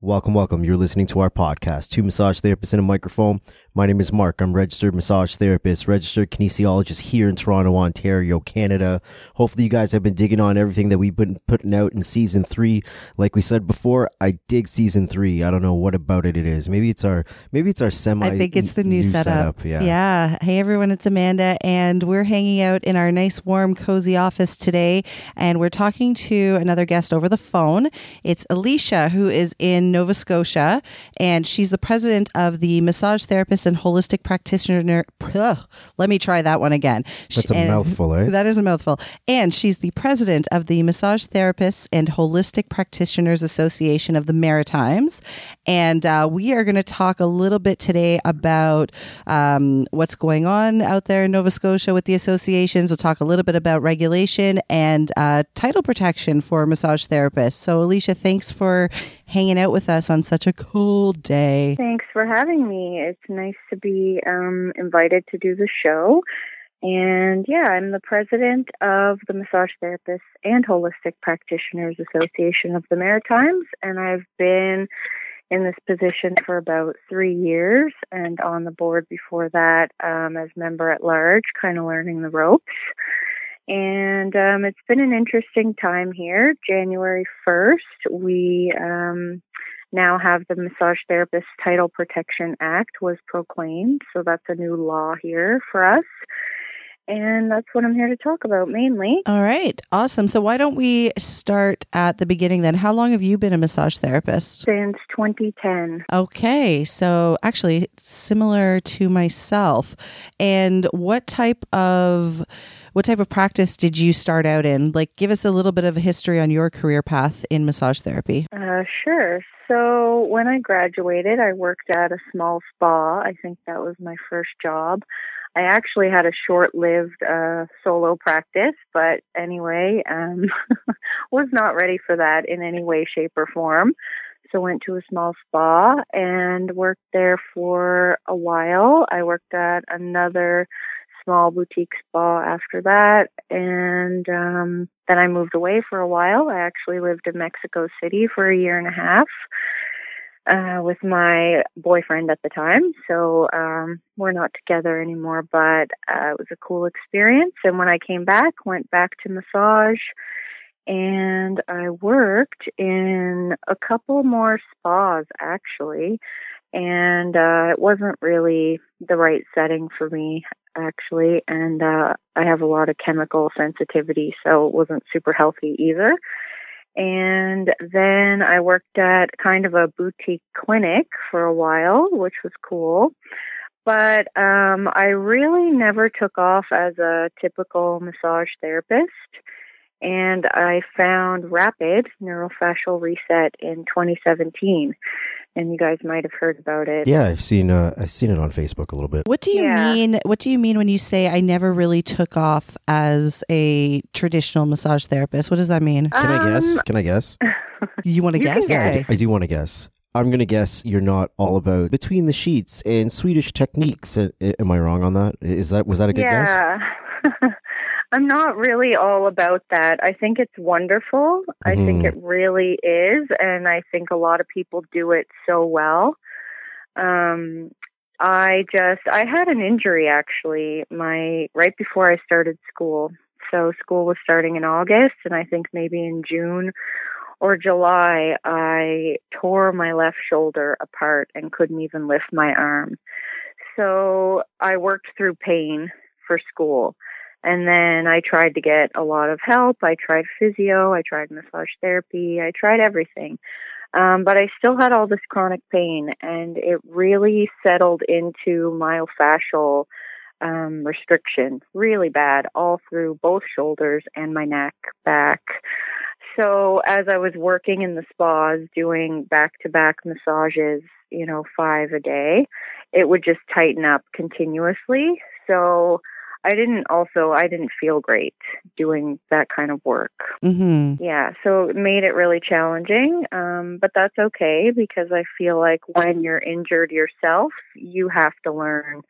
Welcome, welcome. You're listening to our podcast, Two Massage Therapists in a Microphone. My name is Mark. I'm registered massage therapist, registered kinesiologist here in Toronto, Ontario, Canada. Hopefully you guys have been digging on everything that we've been putting out in season three. Like we said before, I dig season three. I don't know what about it it is. Maybe it's our maybe it's our semi I think it's the new, setup. Yeah. Yeah. Hey everyone, it's Amanda and we're hanging out in our nice warm cozy office today and we're talking to another guest over the phone. It's Alicia who is in Nova Scotia and she's the president of the Massage Therapist and Holistic Practitioner. Ugh, let me try that one again. That's a mouthful, eh? That is a mouthful. And she's the president of the Massage Therapists and Holistic Practitioners Association of the Maritimes. And uh, we are going to talk a little bit today about um, what's going on out there in Nova Scotia with the associations. We'll talk a little bit about regulation and uh, title protection for massage therapists. So, Alicia, thanks for hanging out with us on such a cold day. Thanks for having me. It's nice to be um, invited to do the show. And yeah, I'm the president of the Massage Therapists and Holistic Practitioners Association of the Maritimes, and I've been in this position for about three years and on the board before that um, as member at large, kind of learning the ropes. And um, it's been an interesting time here. January 1st, we um, now have the Massage Therapist Title Protection Act was proclaimed. So that's a new law here for us. And that's what I'm here to talk about mainly. All right, awesome. So, why don't we start at the beginning then? How long have you been a massage therapist? Since 2010. Okay, so actually similar to myself. And what type of what type of practice did you start out in? Like give us a little bit of a history on your career path in massage therapy. Uh, sure. So when I graduated, I worked at a small spa. I think that was my first job. I actually had a short-lived uh, solo practice, but anyway, um, was not ready for that in any way, shape, or form. So went to a small spa and worked there for a while. I worked at another small boutique spa after that, and um, then I moved away for a while. I actually lived in Mexico City for a year and a half uh, with my boyfriend at the time. So um, we're not together anymore, but uh, it was a cool experience. And when I came back, went back to massage, and I worked in a couple more spas actually. And uh, it wasn't really the right setting for me, actually. And uh, I have a lot of chemical sensitivity, so it wasn't super healthy either. And then I worked at kind of a boutique clinic for a while, which was cool. But um, I really never took off as a typical massage therapist. And I found Rapid Neurofascial Reset in 2017. And you guys might have heard about it. Yeah, I've seen uh, I've seen it on Facebook a little bit. What do you Yeah. mean what do you mean when you say I never really took off as a traditional massage therapist? What does that mean? Can I guess? Um, Can I guess? You want to guess? guess. Okay. I do want to guess. I'm going to guess you're not all about between the sheets and Swedish techniques. Am I wrong on that? Is that was that a good guess? I'm not really all about that. I think it's wonderful. I think Mhm. it really is. And I think a lot of people do it so well. Um, I just, I had an injury actually, my, right before I started school. So school was starting in August and I think maybe in June or July, I tore my left shoulder apart and couldn't even lift my arm. So I worked through pain for school. And then I tried to get a lot of help. I tried physio, I tried massage therapy, I tried everything. Um, but I still had all this chronic pain, and it really settled into myofascial um, restriction, really bad, all through both shoulders and my neck, back. So as I was working in the spas, doing back-to-back massages, you know, five a day, it would just tighten up continuously. So I didn't also I didn't feel great doing that kind of work. Mhm. Yeah, so it made it really challenging. Um, but that's okay because I feel like when you're injured yourself, you have to learn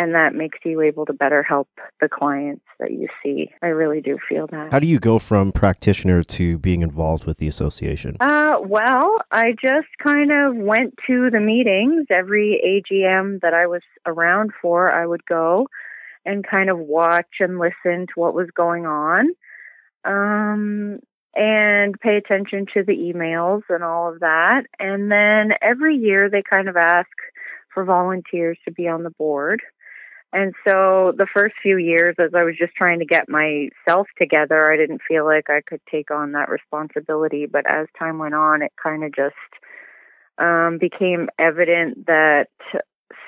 and that makes you able to better help the clients that you see. I really do feel that. How do you go from practitioner to being involved with the association? Uh, well, I just kind of went to the meetings. Every AGM that I was around for, I would go and kind of watch and listen to what was going on. Um, and pay attention to the emails and all of that. And then every year they kind of ask for volunteers to be on the board. And so the first few years, as I was just trying to get myself together, I didn't feel like I could take on that responsibility. But as time went on, it kind of just um, became evident that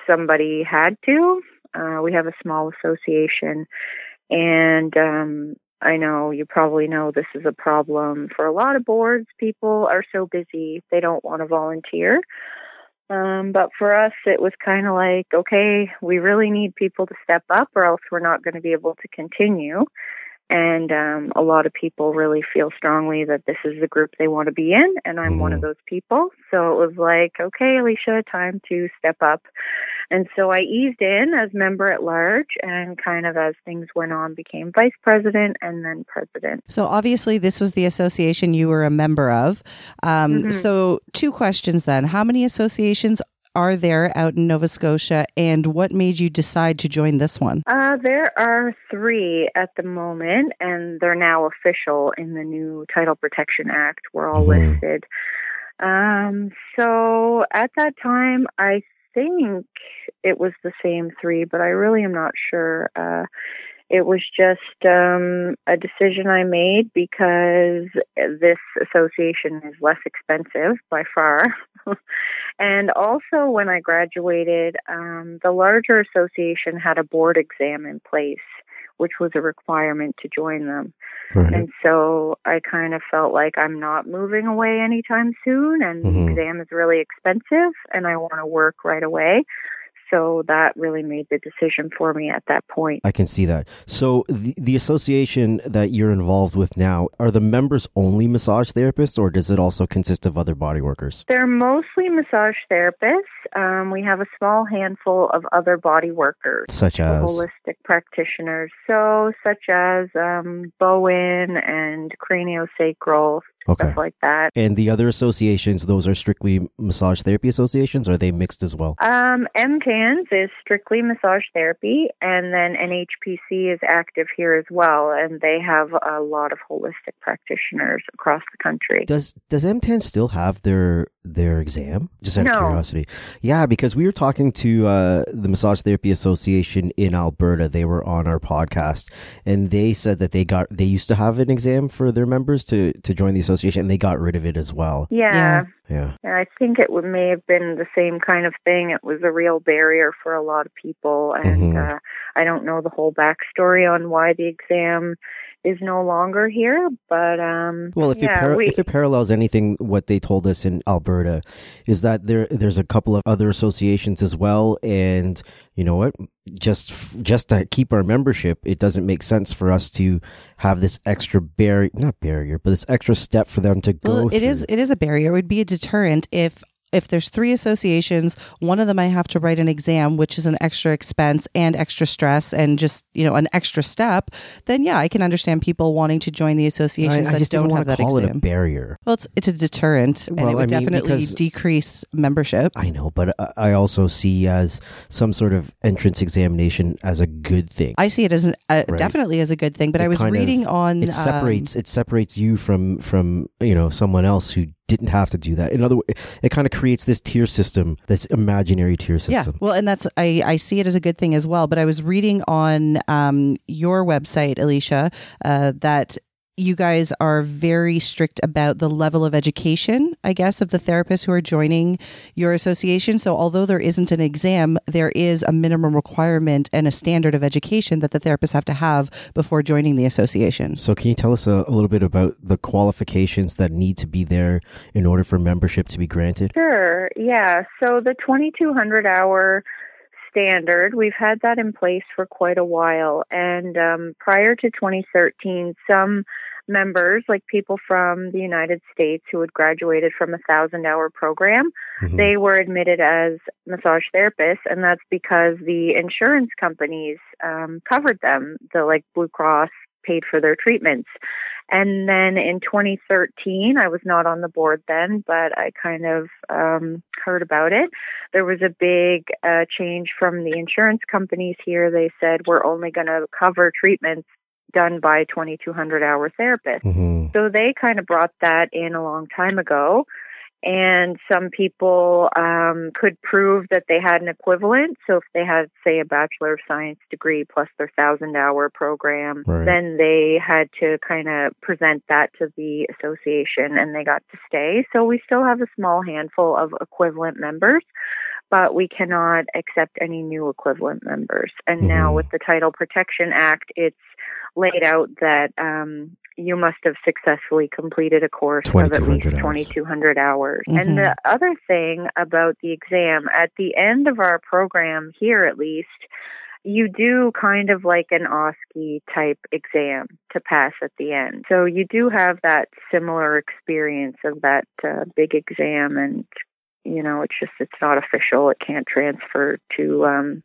somebody had to. Uh, we have a small association, and um, I know you probably know this is a problem for a lot of boards. People are so busy, they don't want to volunteer. Um, but for us, it was kind of like, okay, we really need people to step up, or else we're not going to be able to continue. And um, a lot of people really feel strongly that this is the group they want to be in, and I'm mm-hmm. one of mm-hmm. those people. So it was like, okay, Alicia, time to step up. And so I eased in as member at large, and kind of as things went on, became vice president and then president. So obviously, this was the association you were a member of. Um, mm-hmm. So, two questions then: How many associations are there out in Nova Scotia, and what made you decide to join this one? Uh, there are three at the moment, and they're now official in the new Title Protection Act. We're all mm-hmm. listed. Um, so at that time, I think it was the same three, but I really am not sure. Uh, it was just um, a decision I made because this association is less expensive by far. and also, when I graduated, um, the larger association had a board exam in place, which was a requirement to join them. Right. And so I kind of felt like I'm not moving away anytime soon, and mm-hmm. the exam is really expensive, and I want to work right away so that really made the decision for me at that point. I can see that. So the, the association that you're involved with now, are the members only massage therapists or does it also consist of other body workers? They're mostly massage therapists. Um, we have a small handful of other body workers. Such as? Holistic practitioners. So such as um, Bowen and craniosacral, okay. stuff like that. And the other associations, those are strictly massage therapy associations, or are they mixed as well? Um, MTANS is strictly massage therapy, and then NHPC is active here as well, and they have a lot of holistic practitioners across the country. Does does MTANS still have their their exam? Just out no. of curiosity. Yeah, because we were talking to uh, the Massage Therapy Association in Alberta. They were on our podcast, and they said that they got they used to have an exam for their members to to join the association, and they got rid of it as well. Yeah. Yeah. Yeah. And I think it would, may have been the same kind of thing. It was a real barrier for a lot of people, and mm-hmm. uh, I don't know the whole backstory on why the exam is no longer here. But um, well, if yeah, it par- we, if it parallels anything, what they told us in Alberta is that there there's a couple of other associations as well, and you know what, just just to keep our membership, it doesn't make sense for us to have this extra barrier, not barrier, but this extra step for them to well, go. It through. is it is a barrier. It would be a deterrent if if there's three associations, one of them I have to write an exam, which is an extra expense and extra stress and just, you know, an extra step, then yeah, I can understand people wanting to join the associations I, I that don't have that call exam. It a barrier. Well, it's it's a deterrent and well, it would I mean, definitely decrease membership. I know, but I also see as some sort of entrance examination as a good thing. I see it as an, uh, right? definitely as a good thing, but it I was reading of, on it separates um, it separates you from from, you know, someone else who didn't have to do that. In other words, it kind of creates this tier system, this imaginary tier system. Yeah, well, and that's I I see it as a good thing as well. But I was reading on um, your website, Alicia, uh, that you guys are very strict about the level of education, I guess, of the therapists who are joining your association. So, although there isn't an exam, there is a minimum requirement and a standard of education that the therapists have to have before joining the association. So, can you tell us a, a little bit about the qualifications that need to be there in order for membership to be granted? Sure. Yeah. So, the 2200 hour standard. We've had that in place for quite a while. And um, prior to 2013, some members, like people from the United States who had graduated from a thousand hour program, Mhm. they were admitted as massage therapists, and that's because the insurance companies um, covered them. The like Blue Cross paid for their treatments. And then in 2013, I was not on the board then, but I kind of um, heard about it. There was a big uh, change from the insurance companies here. They said we're only going to cover treatments done by 2200 hour therapists. Mhm. So they kind of brought that in a long time ago. And some people um, could prove that they had an equivalent. So if they had, say, a Bachelor of Science degree plus their thousand hour program, Right. then they had to kind of present that to the association and they got to stay. So we still have a small handful of equivalent members, but we cannot accept any new equivalent members. And now Mhm. with the Title Protection Act, it's laid out that um, you must have successfully completed a course of at 2200 least hours. 2200 hours. Mhm. And the other thing about the exam, at the end of our program here at least, you do kind of like an OSCE type exam to pass at the end. So you do have that similar experience of that uh, big exam and you know, it's just it's not official. It can't transfer to um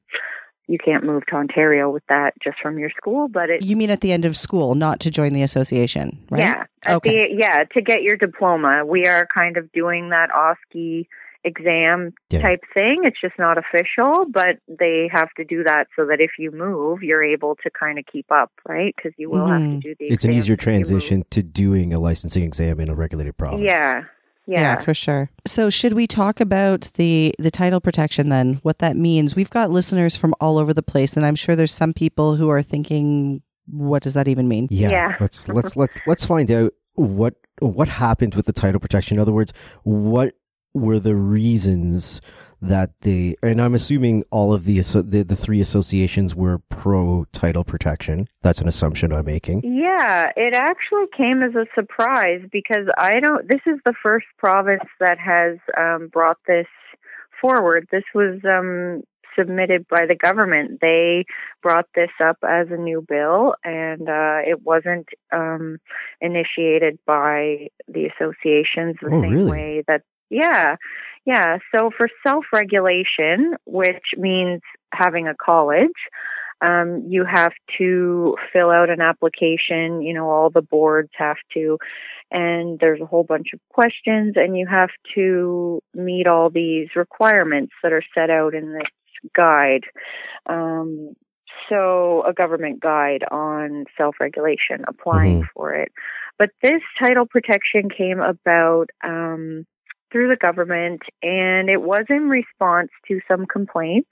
you can't move to Ontario with that just from your school, but it You mean at the end of school, not to join the association, right? yeah, Okay. the yeah, to get your diploma. We are kind of doing that OSCE exam Yeah. type thing. It's just not official, but they have to do that so that if you move, you're able to kind of keep up, right? Because you will have to Mhm. do the. It's an easier if you move. transition to doing a licensing exam in a regulated province. Yeah, Yeah, yeah. for sure. So, should we talk about the the title protection then? What that means? We've got listeners from all over the place, and I'm sure there's some people who are thinking, "What does that even mean?" Yeah. Yeah. Let's let's let's let's find out what what happened with the title protection. In other words, what were the reasons that they and I'm assuming all of the the, the three associations were pro title protection. That's an assumption I'm making. Yeah, it actually came as a surprise because I don't. This is the first province that has um, brought this forward. This was um, submitted by the government. They brought this up as a new bill, and uh, it wasn't um, initiated by the associations the Oh, same really? way that. Yeah, yeah. So for self-regulation, which means having a college, um, you have to fill out an application. You know, all the boards have to, and there's a whole bunch of questions, and you have to meet all these requirements that are set out in this guide. Um, so, a government guide on self regulation, applying for it. But this title protection came about um, through the government, and it was in response to some complaints.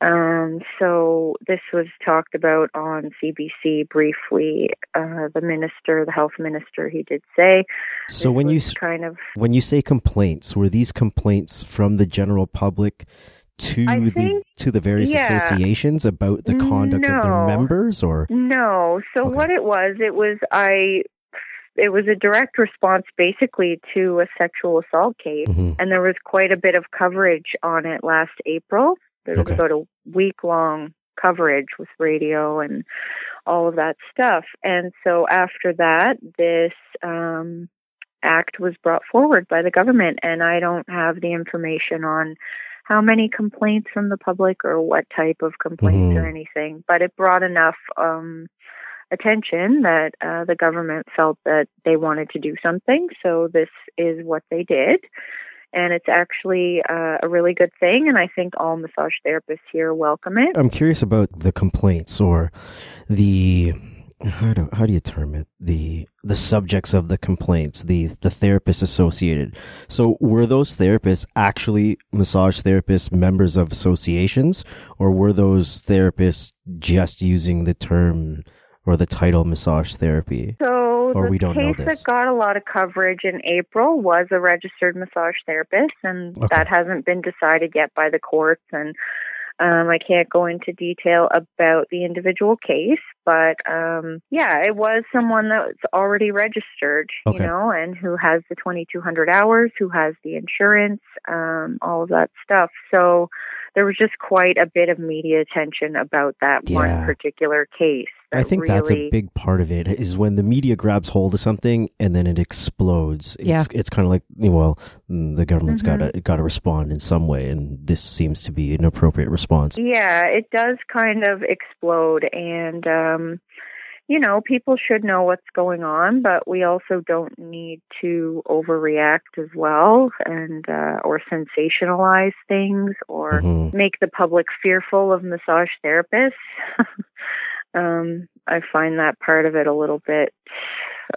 Um, so this was talked about on CBC briefly. Uh, the minister, the health minister, he did say. So when you kind of when you say complaints, were these complaints from the general public to I the think- to the various yeah. associations about the conduct of their members or No. So Okay. what it was, it was I. It was a direct response, basically, to a sexual assault case, Mm-hmm. and there was quite a bit of coverage on it last April. There was Okay. about a week long coverage with radio and all of that stuff. And so after that, this um, act was brought forward by the government, and I don't have the information on how many complaints from the public or what type of complaints or Mhm. anything, but it brought enough um, attention that uh, the government felt that they wanted to do something. So this is what they did. And it's actually uh, a really good thing, and I think all massage therapists here welcome it. I'm curious about the complaints or the how do how do you term it the the subjects of the complaints the the therapists associated. So were those therapists actually massage therapists members of associations or were those therapists just using the term or the title massage therapy? So Or the we don't know case this. that got a lot of coverage in April was a registered massage therapist, and Okay. that hasn't been decided yet by the courts. And um, I can't go into detail about the individual case, but um, yeah, it was someone that's already registered, Okay. you know, and who has the 2,200 hours, who has the insurance, um, all of that stuff. So there was just quite a bit of media attention about that Yeah. one particular case. I that think that's a big part of it is when the media grabs hold of something and then it explodes. It's, Yeah. it's kind of like well, mm, the government's Mhm. got to got to respond in some way, and this seems to be an appropriate response. Yeah, it does kind of explode and um you know, people should know what's going on, but we also don't need to overreact as well and uh or sensationalize things or Mhm. make the public fearful of massage therapists. um I find that part of it a little bit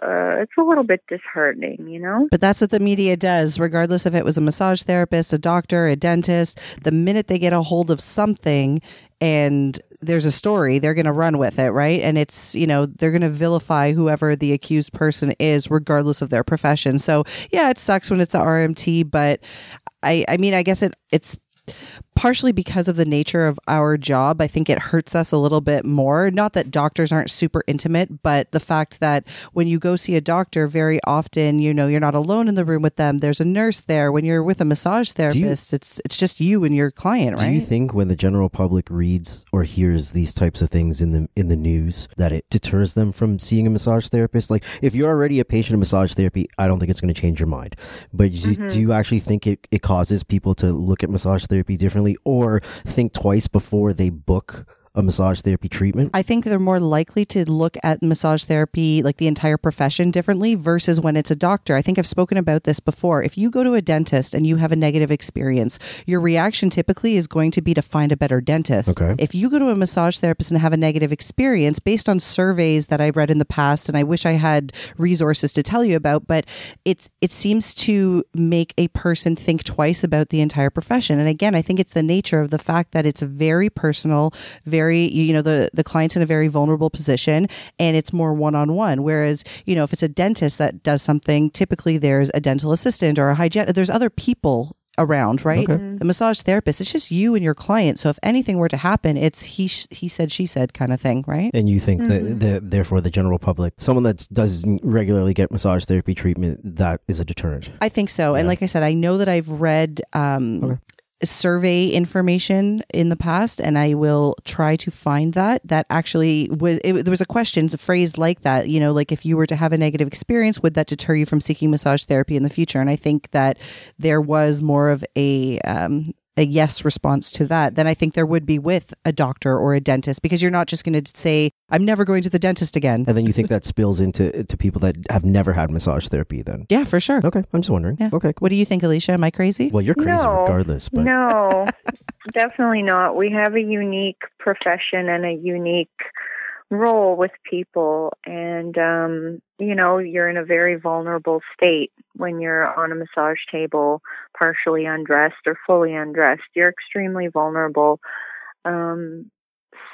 uh it's a little bit disheartening, you know? But that's what the media does, regardless if it was a massage therapist, a doctor, a dentist. The minute they get a hold of something and there's a story, they're going to run with it, right? And it's, you know, they're going to vilify whoever the accused person is, regardless of their profession. So, yeah, it sucks when it's a RMT, but I, I mean, I guess it, it's partially because of the nature of our job. I think it hurts us a little bit more. Not that doctors aren't super intimate, but the fact that when you go see a doctor, very often, you know, you're not alone in the room with them. There's a nurse there. When you're with a massage therapist, it's it's just you and your client, right? Do you think when the general public reads or hears these types of things in the in the news that it deters them from seeing a massage therapist? Like if you're already a patient of massage therapy, I don't think it's going to change your mind. But do, Mhm. do you actually think it, it causes people to look at massage therapy differently or think twice before they book a massage therapy treatment? I think they're more likely to look at massage therapy, like the entire profession, differently versus when it's a doctor. I think I've spoken about this before. If you go to a dentist and you have a negative experience, your reaction typically is going to be to find a better dentist. Okay. If you go to a massage therapist and have a negative experience based on surveys that I've read in the past, and I wish I had resources to tell you about, but it's it seems to make a person think twice about the entire profession. And again, I think it's the nature of the fact that it's very personal, very you know the the client's in a very vulnerable position, and it's more one on one. Whereas you know if it's a dentist that does something, typically there's a dental assistant or a hygienist. There's other people around, right? Okay. The massage therapist, it's just you and your client. So if anything were to happen, it's he sh- he said she said kind of thing, right? And you think Mhm. that, that therefore the general public, someone that doesn't regularly get massage therapy treatment, that is a deterrent. I think so. And like I said, I know that I've read um, Okay. Survey information in the past, and I will try to find that. That actually was, it, there was a question, a phrase like that, you know, like if you were to have a negative experience, would that deter you from seeking massage therapy in the future? And I think that there was more of a, um, a yes response to that then I think there would be with a doctor or a dentist because you're not just going to say, I'm never going to the dentist again. And then you think that spills into to people that have never had massage therapy then? Yeah, for sure. Okay, I'm just wondering. Yeah. Okay, cool. What do you think, Alicia? Am I crazy? Well, you're crazy No. regardless, but No, definitely not. We have a unique profession and a unique role with people and um you know you're in a very vulnerable state when you're on a massage table partially undressed or fully undressed you're extremely vulnerable. Um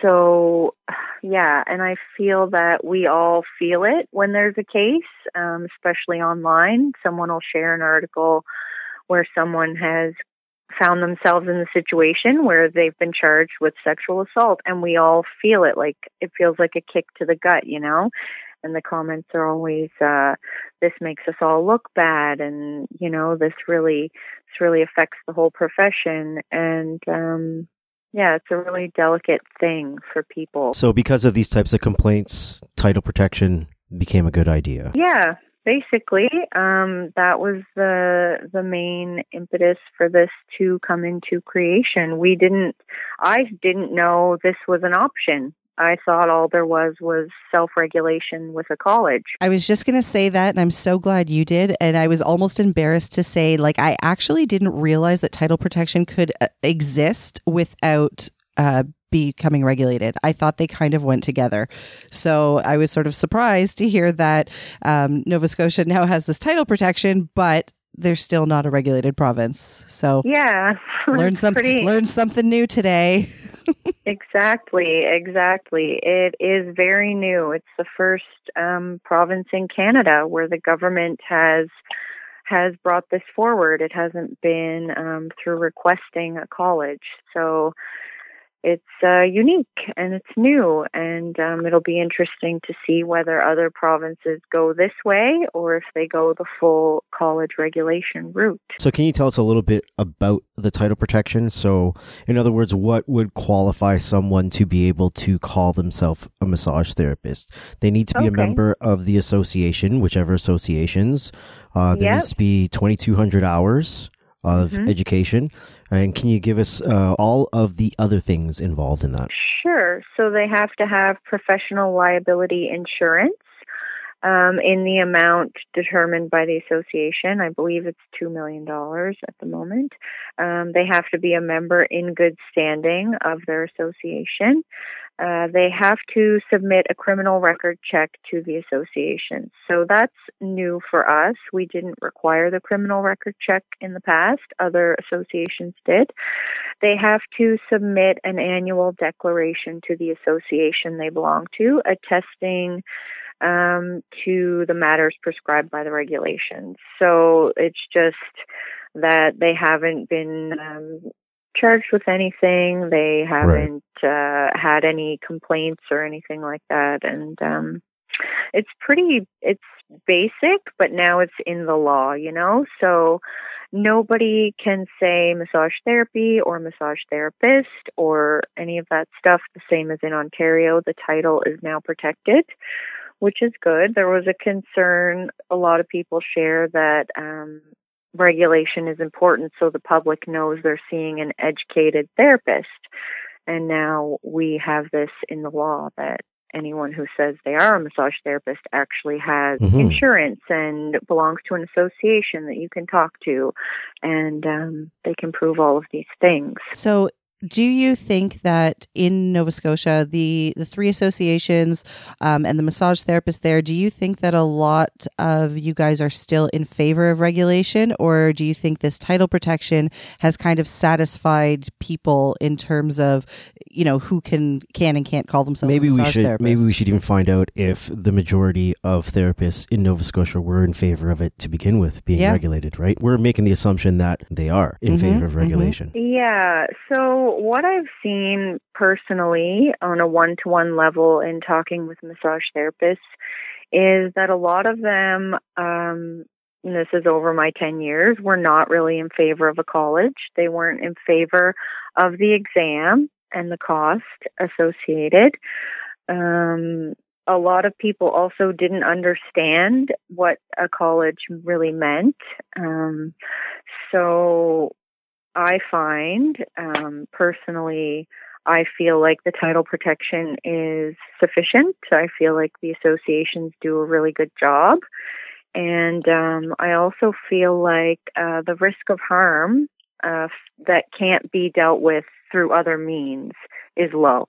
so yeah and i feel that we all feel it when there's a case um especially online. Someone will share an article where someone has found themselves in the situation where they've been charged with sexual assault and we all feel it like it feels like a kick to the gut you know and the comments are always uh this makes us all look bad and you know this really this really affects the whole profession and um yeah it's a really delicate thing for people so because of these types of complaints, title protection became a good idea. Yeah, basically, um, that was the the main impetus for this to come into creation. We didn't, I didn't know this was an option. I thought all there was was self regulation with a college. I was just going to say that, and I'm so glad you did. And I was almost embarrassed to say, like, I actually didn't realize that title protection could uh, exist without uh, becoming regulated. I thought they kind of went together. So I was sort of surprised to hear that um, Nova Scotia now has this title protection, but they're still not a regulated province. So Yeah, learn something. Pretty, Learn something new today. Exactly, exactly. It is very new. It's the first um, province in Canada where the government has has brought this forward. It hasn't been um, through requesting a college. So it's uh, unique and it's new, and um, it'll be interesting to see whether other provinces go this way or if they go the full college regulation route. So, can you tell us a little bit about the title protection? So, in other words, what would qualify someone to be able to call themselves a massage therapist? They need to be okay. a member of the association, whichever associations. Uh, there yep. needs to be 2,200 hours of mm-hmm. education. And can you give us uh, all of the other things involved in that? Sure. So they have to have professional liability insurance um, in the amount determined by the association. I believe it's $2 million at the moment. Um, they have to be a member in good standing of their association. Uh, they have to submit a criminal record check to the association. So that's new for us. We didn't require the criminal record check in the past, other associations did. They have to submit an annual declaration to the association they belong to, attesting um, to the matters prescribed by the regulations. So it's just that they haven't been um, charged with anything. They haven't right. uh, had any complaints or anything like that, and um, it's pretty. It's basic, but now it's in the law. You know, so nobody can say massage therapy or massage therapist or any of that stuff the same as in Ontario. The title is now protected which is good. There was a concern a lot of people share that um, regulation is important so the public knows they're seeing an educated therapist. And now we have this in the law that anyone who says they are a massage therapist actually has mm-hmm. insurance and belongs to an association that you can talk to and um, they can prove all of these things. So do you think that in Nova Scotia, the the three associations um, and the massage therapist there, do you think that a lot of you guys are still in favor of regulation, or do you think this title protection has kind of satisfied people in terms of you know who can can and can't call themselves maybe we should therapists? maybe we should even find out if the majority of therapists in Nova Scotia were in favor of it to begin with being yeah. regulated. Right? We're making the assumption that they are in mm-hmm, favor of mm-hmm. regulation. Mm-hmm. Yeah. So what I've seen personally on a one to one level in talking with massage therapists is that a lot of them, um, this is over my 10 years, were not really in favor of a college. They weren't in favor of the exam and the cost associated. Um, a lot of people also didn't understand what a college really meant. Um, so I find um, personally, I feel like the title protection is sufficient. I feel like the associations do a really good job. And um, I also feel like uh, the risk of harm uh, that can't be dealt with through other means is low.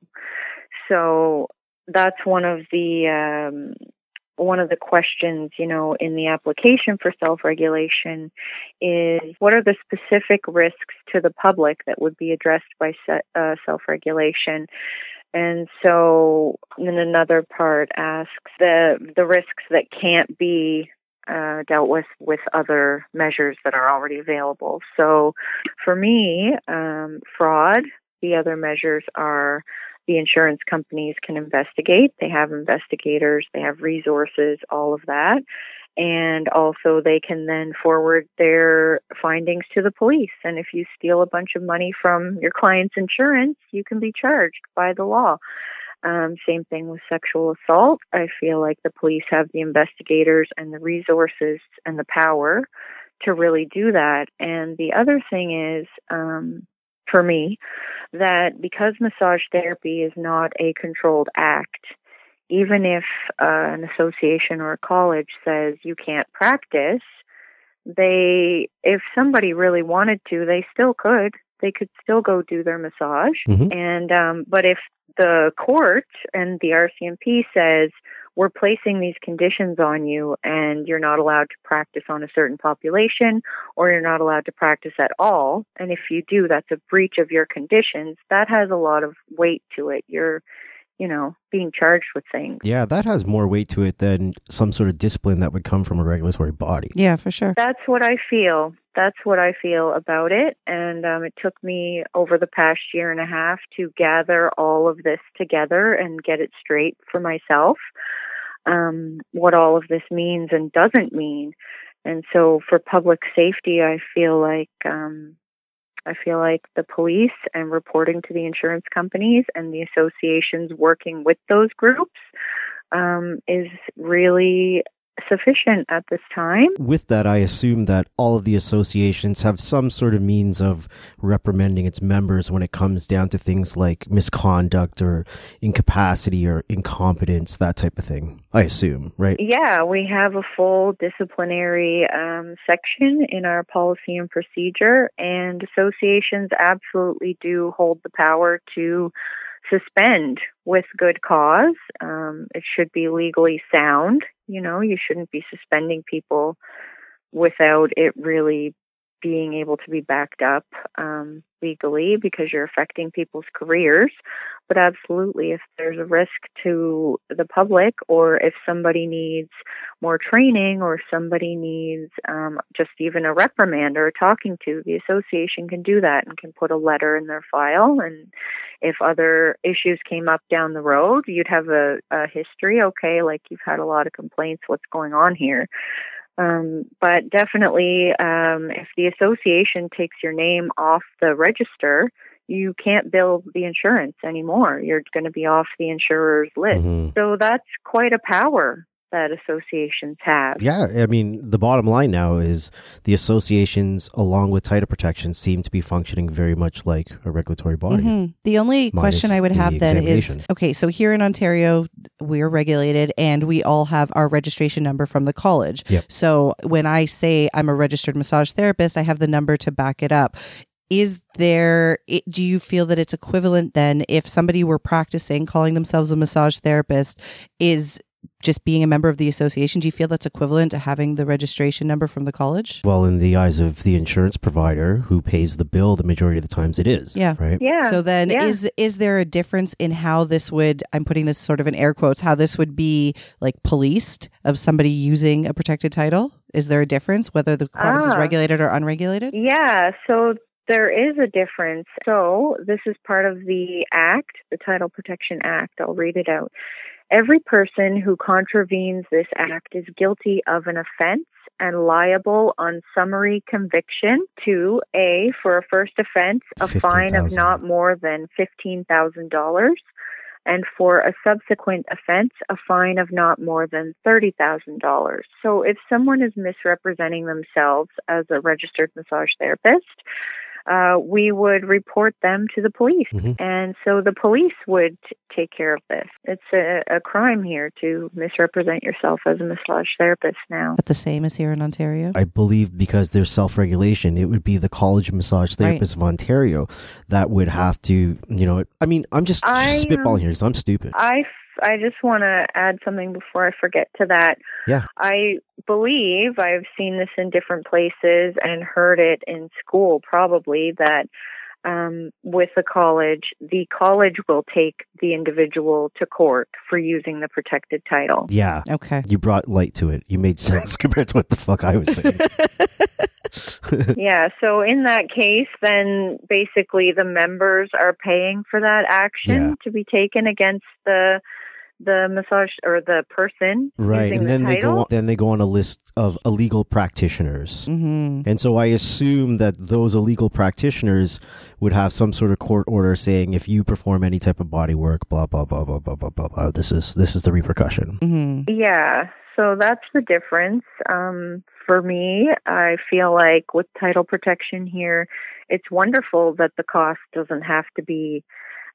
So that's one of the um, one of the questions, you know, in the application for self-regulation is what are the specific risks to the public that would be addressed by uh, self-regulation? And so, then another part asks the the risks that can't be uh, dealt with with other measures that are already available. So, for me, um, fraud. The other measures are the insurance companies can investigate. They have investigators, they have resources, all of that. And also, they can then forward their findings to the police. And if you steal a bunch of money from your client's insurance, you can be charged by the law. Um, same thing with sexual assault. I feel like the police have the investigators and the resources and the power to really do that. And the other thing is, um, for me that because massage therapy is not a controlled act, even if uh, an association or a college says you can't practice, they, if somebody really wanted to, they still could. They could still go do their massage. Mm-hmm. And, um, but if the court and the RCMP says, we're placing these conditions on you and you're not allowed to practice on a certain population or you're not allowed to practice at all. And if you do, that's a breach of your conditions. That has a lot of weight to it. You're you know, being charged with things. Yeah, that has more weight to it than some sort of discipline that would come from a regulatory body. Yeah, for sure. That's what I feel. That's what I feel about it. And um, it took me over the past year and a half to gather all of this together and get it straight for myself. Um, what all of this means and doesn't mean. And so for public safety, I feel like um, I feel like the police and reporting to the insurance companies and the associations working with those groups um, is really sufficient at this time. With that, I assume that all of the associations have some sort of means of reprimanding its members when it comes down to things like misconduct or incapacity or incompetence, that type of thing. I assume, right? Yeah, we have a full disciplinary um, section in our policy and procedure, and associations absolutely do hold the power to suspend with good cause. Um, it should be legally sound. You know, you shouldn't be suspending people without it really being able to be backed up um, legally because you're affecting people's careers. But absolutely, if there's a risk to the public, or if somebody needs more training, or somebody needs um, just even a reprimand or a talking to, the association can do that and can put a letter in their file. And if other issues came up down the road, you'd have a, a history. Okay, like you've had a lot of complaints. What's going on here? Um, but definitely, um, if the association takes your name off the register, you can't bill the insurance anymore. You're going to be off the insurer's list. Mm-hmm. So that's quite a power that associations have. Yeah, I mean, the bottom line now is the associations, along with title protection, seem to be functioning very much like a regulatory body. Mm-hmm. The only question I would the have then is okay, so here in Ontario, we're regulated and we all have our registration number from the college. Yep. So when I say I'm a registered massage therapist, I have the number to back it up. Is there, do you feel that it's equivalent then if somebody were practicing calling themselves a massage therapist, is just being a member of the association, do you feel that's equivalent to having the registration number from the college? Well, in the eyes of the insurance provider who pays the bill, the majority of the times it is. Yeah. Right? Yeah. So then yeah. is is there a difference in how this would I'm putting this sort of in air quotes how this would be like policed of somebody using a protected title? Is there a difference whether the province is Ah. regulated or unregulated? Yeah, so there is a difference. So this is part of the Act, the Title Protection Act. I'll read it out. Every person who contravenes this act is guilty of an offense and liable on summary conviction to A, for a first offense, a fine of not more than $15,000, and for a subsequent offense, a fine of not more than $30,000. So if someone is misrepresenting themselves as a registered massage therapist, uh, we would report them to the police. Mm-hmm. And so the police would t- take care of this. It's a, a crime here to misrepresent yourself as a massage therapist now. But the same as here in Ontario? I believe because there's self regulation, it would be the College of Massage Right. Therapists of Ontario that would have to, you know, I mean, I'm just, I, just spitballing here because I'm stupid. I, f- I just want to add something before I forget to that. Yeah. I believe I've seen this in different places and heard it in school probably that um, with the college, the college will take the individual to court for using the protected title. yeah. Okay. You brought light to it. You made sense compared to what the fuck I was saying. yeah, so in that case, then basically the members are paying for that action Yeah. to be taken against the the massage or the person right. using And the then they go on, then they go on a list of illegal practitioners. hmm And so I assume that those illegal practitioners would have some sort of court order saying if you perform any type of body work, blah blah blah blah blah blah blah. blah this is this is the repercussion. hmm Yeah, so that's the difference. Um, for me, I feel like with title protection here, it's wonderful that the cost doesn't have to be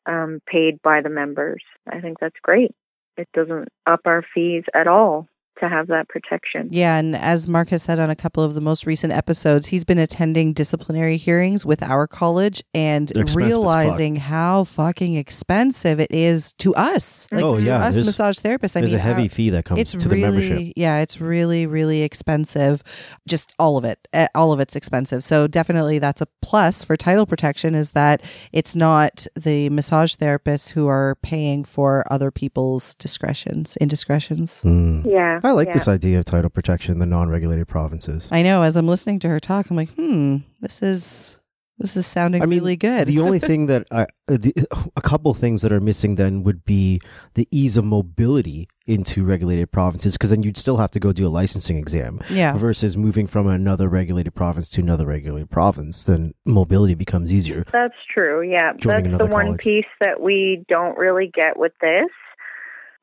um, paid by the members. I think that's great. It doesn't up our fees at all to have that protection. Yeah, and as Mark has said on a couple of the most recent episodes, he's been attending disciplinary hearings with our college and They're expensive as fuck. realizing how fucking expensive it is to us. Like Oh, to yeah, us there's- massage therapists. I There's mean, a heavy our- fee that comes it's to really, the membership. yeah, it's really, really expensive. Just all of it, Eh, all of it's expensive. So definitely, that's a plus for title protection is that it's not the massage therapists who are paying for other people's discretions, indiscretions. Mm. Yeah. I like yeah. this idea of title protection in the non-regulated provinces. I know. As I'm listening to her talk, I'm like, hmm, this is this is sounding I mean, really good. The only thing that I, uh, the, a couple things that are missing then would be the ease of mobility into regulated provinces, because then you'd still have to go do a licensing exam. yeah, Versus moving from another regulated province to another regulated province, then mobility becomes easier. That's true. Yeah. Joining That's the another one college. piece that we don't really get with this.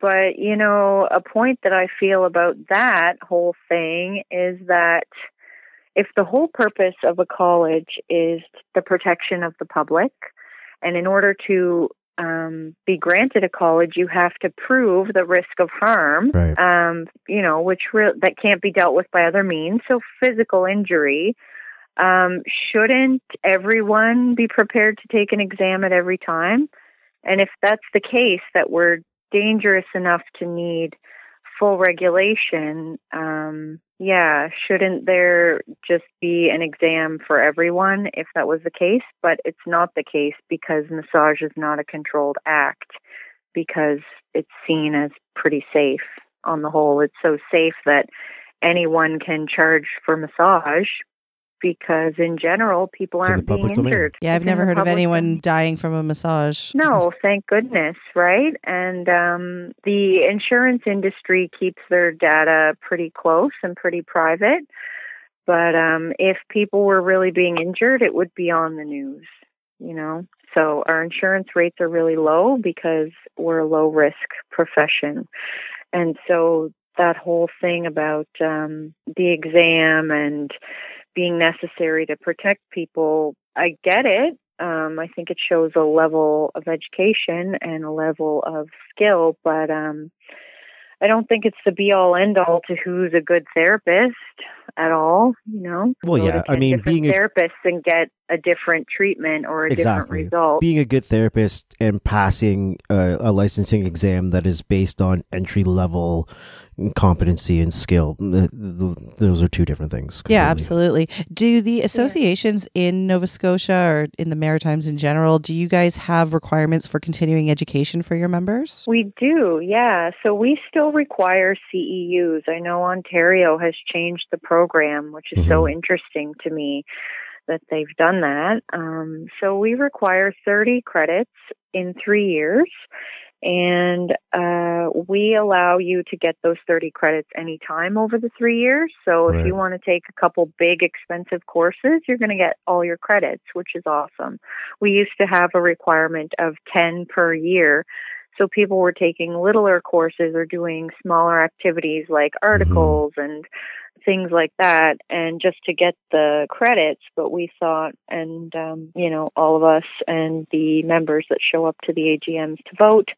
But, you know, a point that I feel about that whole thing is that if the whole purpose of a college is the protection of the public, and in order to um, be granted a college, you have to prove the risk of harm, Right. um, you know, which re- that can't be dealt with by other means. So physical injury. Um, shouldn't everyone be prepared to take an exam at every time? And if that's the case, that we're dangerous enough to need full regulation, um, yeah, shouldn't there just be an exam for everyone if that was the case? But it's not the case because massage is not a controlled act because it's seen as pretty safe on the whole. It's so safe that anyone can charge for massage because in general people It's aren't being domain. injured. yeah. I've It's never heard of anyone domain. dying from a massage. No, thank goodness, right? And um, the insurance industry keeps their data pretty close and pretty private. But um, if people were really being injured, it would be on the news, you know? So our insurance rates are really low because we're a low risk profession. And so that whole thing about um, the exam and being necessary to protect people, I get it. Um, I think it shows a level of education and a level of skill, but um, I don't think it's the be all end all to who's a good therapist at all. You know, Well, Go yeah, I mean, being a- therapists and get a different treatment or a Exactly. different result. Being a good therapist and passing a, a licensing exam that is based on entry level competency and skill, th- th- those are two different things. Yeah, absolutely. Do the associations in Nova Scotia or in the Maritimes in general, do you guys have requirements for continuing education for your members? We do, yeah. So we still require CEUs. I know Ontario has changed the program, which is so mm-hmm. interesting to me that they've done that. Um, so we require 30 credits in three years. And uh, we allow you to get those 30 credits anytime over the three years. So if you want to take a couple big expensive courses, you're going to get all your credits, which is awesome. We used to have a requirement of 10 per year. So people were taking littler courses or doing smaller activities like articles and things like that and just to get the credits. But we thought and um, you know all of us and the members that show up to the agms to vote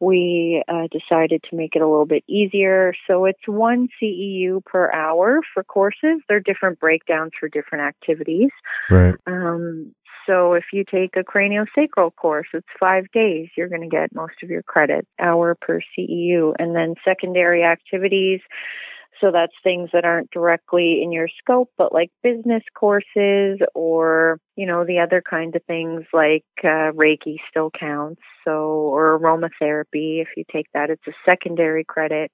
we uh, decided to make it a little bit easier. So it's one ceu per hour for courses. They're different breakdowns for different activities. Right. um, so if you take a craniosacral course, it's five days. You're going to get most of your credit, hour per CEU. And then secondary activities. So that's things that aren't directly in your scope, but like business courses or, you know, the other kind of things like uh, Reiki still counts. So, or aromatherapy, if you take that, it's a secondary credit.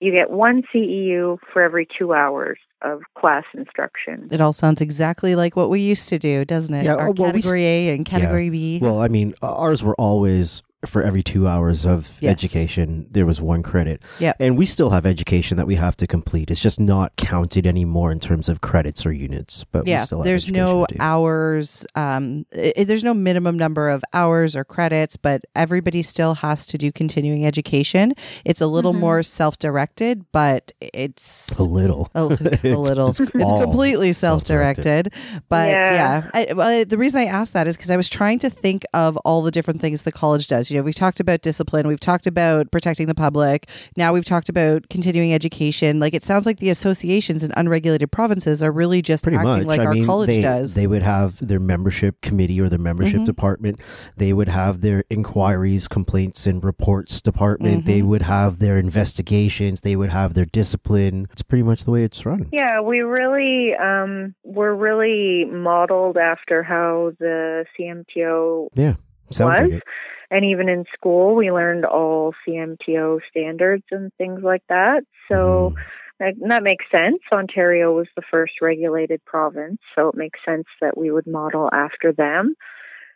You get one CEU for every two hours of class instruction. It all sounds exactly like what we used to do, doesn't it? Yeah, Our well, we category A and category B. Well, I mean, ours were always for every two hours of Yes. education, there was one credit. Yeah. And we still have education that we have to complete. It's just not counted anymore in terms of credits or units. But we yeah, still have there's no to hours. Um, i there's no minimum number of hours or credits, but everybody still has to do continuing education. It's a little Mhm. more self-directed, but it's a little. a, a little. It's, all completely self-directed. But yeah, Yeah. I, well, the reason I asked that is because I was trying to think of all the different things the college does. Does. You know, we've talked about discipline, we've talked about protecting the public. Now we've talked about continuing education. Like it sounds like the associations in unregulated provinces are really just Pretty acting much. like I our mean, college they, does. They would have their membership committee or their membership Mhm. department. They would have their inquiries, complaints, and reports department. They Mhm. would have their investigations. They would have their discipline. It's pretty much the way it's run. Yeah, we really um, we're really modeled after how the CMTO yeah Sounds was. like it. And even in school, we learned all CMTO standards and things like that. So Mhm. that, that makes sense. Ontario was the first regulated province, so it makes sense that we would model after them.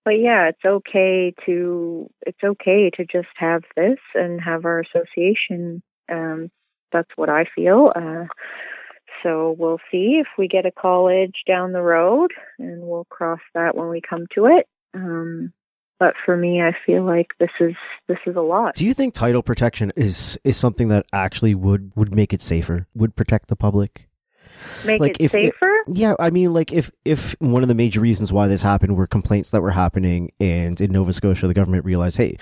But yeah, it's okay to it's okay to just have this and have our association. Um, that's what I feel. Uh, so we'll see if we get a college down the road, and we'll cross that when we come to it. Um, but for me, I feel like this is this is a lot. Do you think title protection is is something that actually would would make it safer? Would protect the public? Make like, it safer. Yeah, I mean, like if if one of the major reasons why this happened were complaints that were happening, and in Nova Scotia the government realized, hey,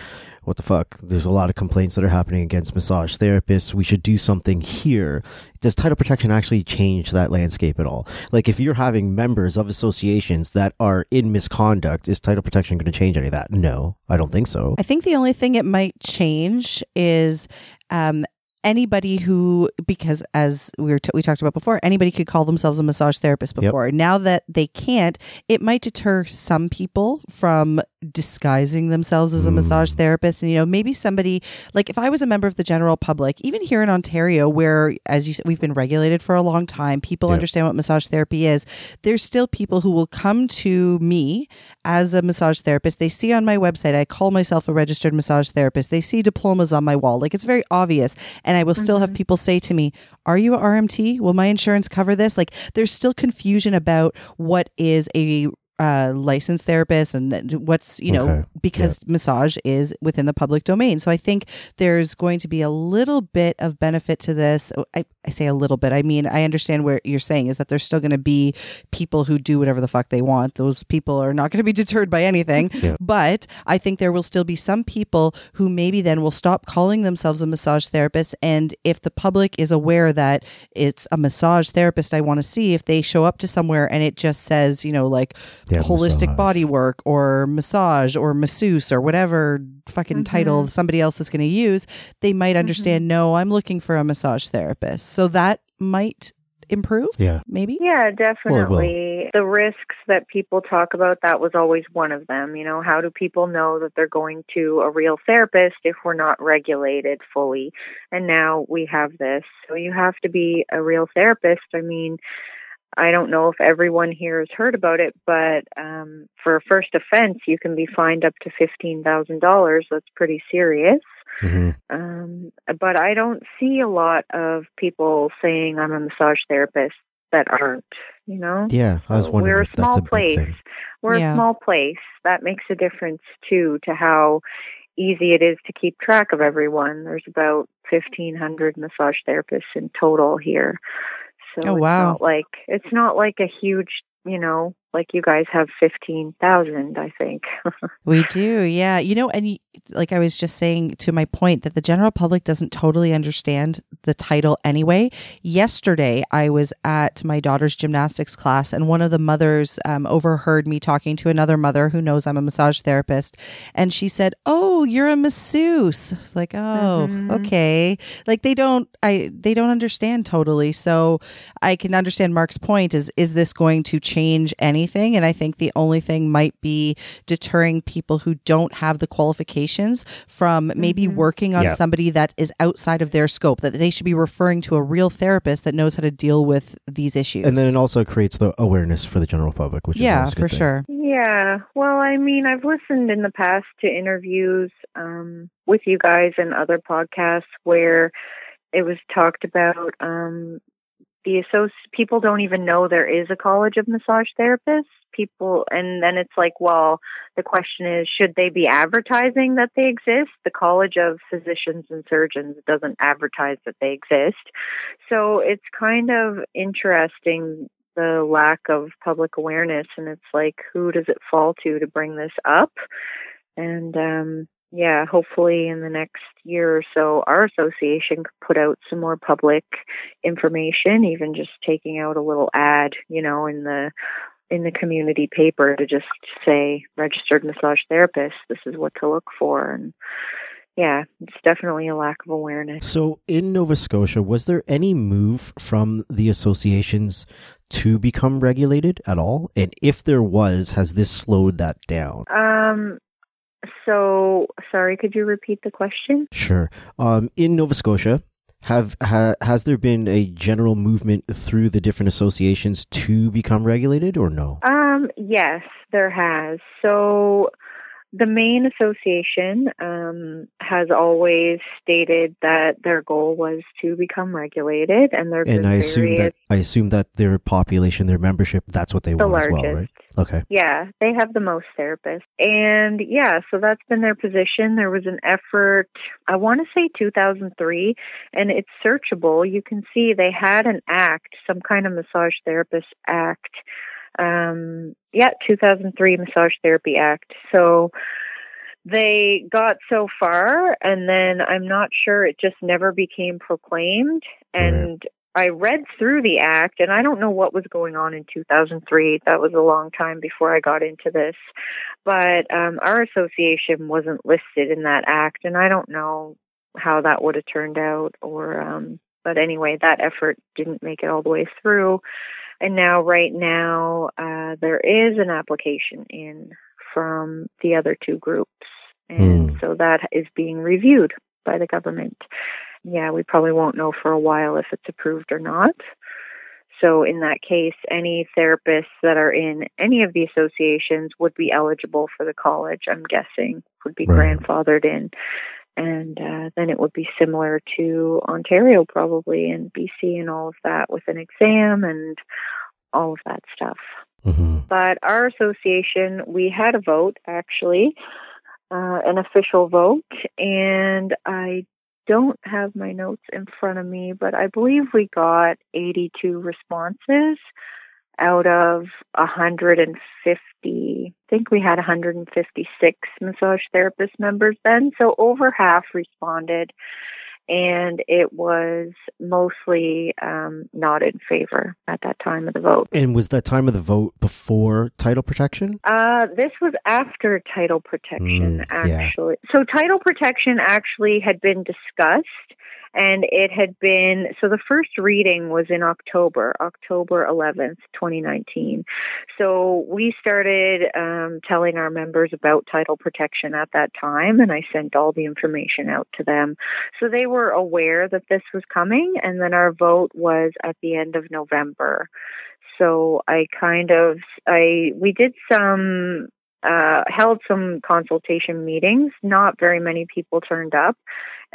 what the fuck? There's a lot of complaints that are happening against massage therapists. We should do something here. Does title protection actually change that landscape at all? Like, if you're having members of associations that are in misconduct, is title protection going to change any of that? No, I don't think so. I think the only thing it might change is um, anybody who, because as we were t- we talked about before, anybody could call themselves a massage therapist Yep. before. Now that they can't, it might deter some people from disguising themselves as a Mm. massage therapist. And you know, maybe somebody like if I was a member of the general public, even here in Ontario, where as you said, we've been regulated for a long time, people Yep. understand what massage therapy is. There's still people who will come to me as a massage therapist. They see on my website, I call myself a registered massage therapist. They see diplomas on my wall. Like it's very obvious. And I will still have people say to me, Are you a RMT? Will my insurance cover this? Like there's still confusion about what is a uh, licensed therapist and what's, you know, Okay. because massage is within the public domain. So I think there's going to be a little bit of benefit to this. Oh, I, I say a little bit. I mean, I understand where you're saying is that there's still going to be people who do whatever the fuck they want. Those people are not going to be deterred by anything. Yeah. But I think there will still be some people who maybe then will stop calling themselves a massage therapist. And if the public is aware that it's a massage therapist I want to see, if they show up to somewhere and it just says, you know, like Yeah, holistic massage. body work or massage or masseuse or whatever fucking title mm-hmm. somebody else is going to use, they might mm-hmm. understand, no, I'm looking for a massage therapist. So that might improve, Yeah. maybe. Yeah, will. definitely. the risks that people talk about, that was always one of them. You know, how do people know that they're going to a real therapist if we're not regulated fully? And now we have this. So you have to be a real therapist. I mean, I don't know if everyone here has heard about it, but um, for a first offense, you can be fined up to $15,000. That's pretty serious. hmm Um, but I don't see a lot of people saying I'm a massage therapist that aren't, you know? Yeah, I was wondering we're a if that's small a big place. thing. We're Yeah. a small place. That makes a difference too to how easy it is to keep track of everyone. There's about 1500 massage therapists in total here. So Oh, it's wow. not like it's not like a huge, you know, like you guys have 15,000, I think. We do, yeah. You know, and like I was just saying to my point that the general public doesn't totally understand the title anyway. Yesterday, I was at my daughter's gymnastics class, and one of the mothers um, overheard me talking to another mother who knows I'm a massage therapist, and she said, "Oh, you're a masseuse." I was like, "Oh, Mhm. okay." Like they don't, I they don't understand totally. So I can understand Mark's point. Is is this going to change anything? And I think the only thing might be deterring people who don't have the qualifications from maybe Mhm. working on Yeah. somebody that is outside of their scope, that they should be referring to a real therapist that knows how to deal with these issues. And then it also creates the awareness for the general public, which is yeah, always a good for thing. sure. Yeah. Well, I mean, I've listened in the past to interviews um, with you guys and other podcasts where it was talked about um, the associ- people don't even know there is a college of massage therapists. People, and then it's like, well, the question is, should they be advertising that they exist? The College of Physicians and Surgeons doesn't advertise that they exist. So it's kind of interesting the lack of public awareness and it's like who does it fall to to bring this up and um yeah, hopefully in the next year or so, our association could put out some more public information, even just taking out a little ad, you know, in the in the community paper to just say registered massage therapist, this is what to look for and yeah, it's definitely a lack of awareness. So, in Nova Scotia, was there any move from the associations to become regulated at all? And if there was, has this slowed that down? Um, so, sorry, could you repeat the question? Sure. Um, in Nova Scotia, have ha, has there been a general movement through the different associations to become regulated, or no? Um, yes, there has. So the main association um, has always stated that their goal was to become regulated, and there and I assume that I assume that their population, their membership, that's what they the want largest. as well, right? Okay. Yeah, they have the most therapists, and yeah, so that's been their position. There was an effort, I want to say 2003, and it's searchable. You can see they had an act, some kind of massage therapist act um, yeah, 2003 Massage Therapy Act. So they got so far, and then I'm not sure it just never became proclaimed. And I read through the act, and I don't know what was going on in 2003. That was a long time before I got into this. But um, our association wasn't listed in that act, and I don't know how that would have turned out or um but anyway that effort didn't make it all the way through and now, right now, uh, there is an application in from the other two groups. And Hmm. so that is being reviewed by the government. Yeah, we probably won't know for a while if it's approved or not. So, in that case, any therapists that are in any of the associations would be eligible for the college, I'm guessing, would be Right. grandfathered in. And uh, then it would be similar to Ontario, probably, and BC, and all of that with an exam and all of that stuff. hmm But our association, we had a vote actually, uh, an official vote, and I don't have my notes in front of me, but I believe we got 82 responses out of 150. I think we had 156 massage therapist members then, so over half responded. And it was mostly um, not in favor at that time of the vote. And was that time of the vote before title protection? Uh, this was after title protection, Mm, yeah. actually. So, title protection actually had been discussed, and it had been so the first reading was in October, October 11th, 2019. So, we started um, telling our members about title protection at that time, and I sent all the information out to them. So, they were aware that this was coming, and then our vote was at the end of November so I kind of I we did some uh, held some consultation meetings. Not very many people turned up.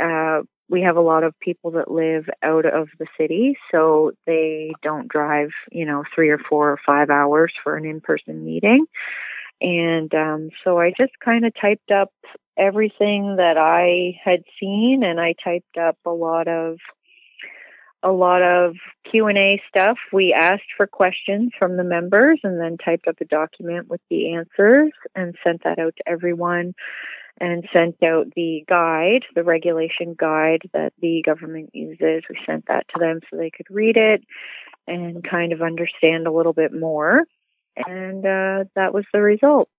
Uh, we have a lot of people that live out of the city, so they don't drive, you know, three or four or five hours for an in-person meeting. And um, so I just kind of typed up everything that I had seen, and I typed up a lot of a lot of Q&A stuff. We asked for questions from the members and then typed up a document with the answers and sent that out to everyone and sent out the guide, the regulation guide that the government uses. We sent that to them so they could read it and kind of understand a little bit more. And uh, that was the result.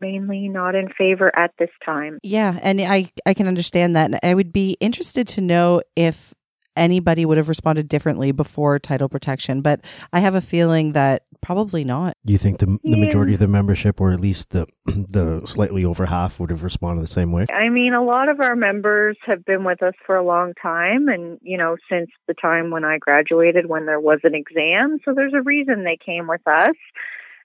Mainly not in favor at this time. Yeah, and I I can understand that. I would be interested to know if anybody would have responded differently before title protection, but I have a feeling that probably not. Do you think the the majority of the membership, or at least the the slightly over half, would have responded the same way? I mean, a lot of our members have been with us for a long time, and you know, since the time when I graduated, when there was an exam. So there's a reason they came with us,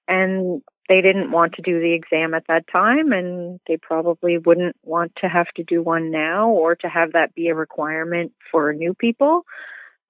and they didn't want to do the exam at that time, and they probably wouldn't want to have to do one now or to have that be a requirement for new people.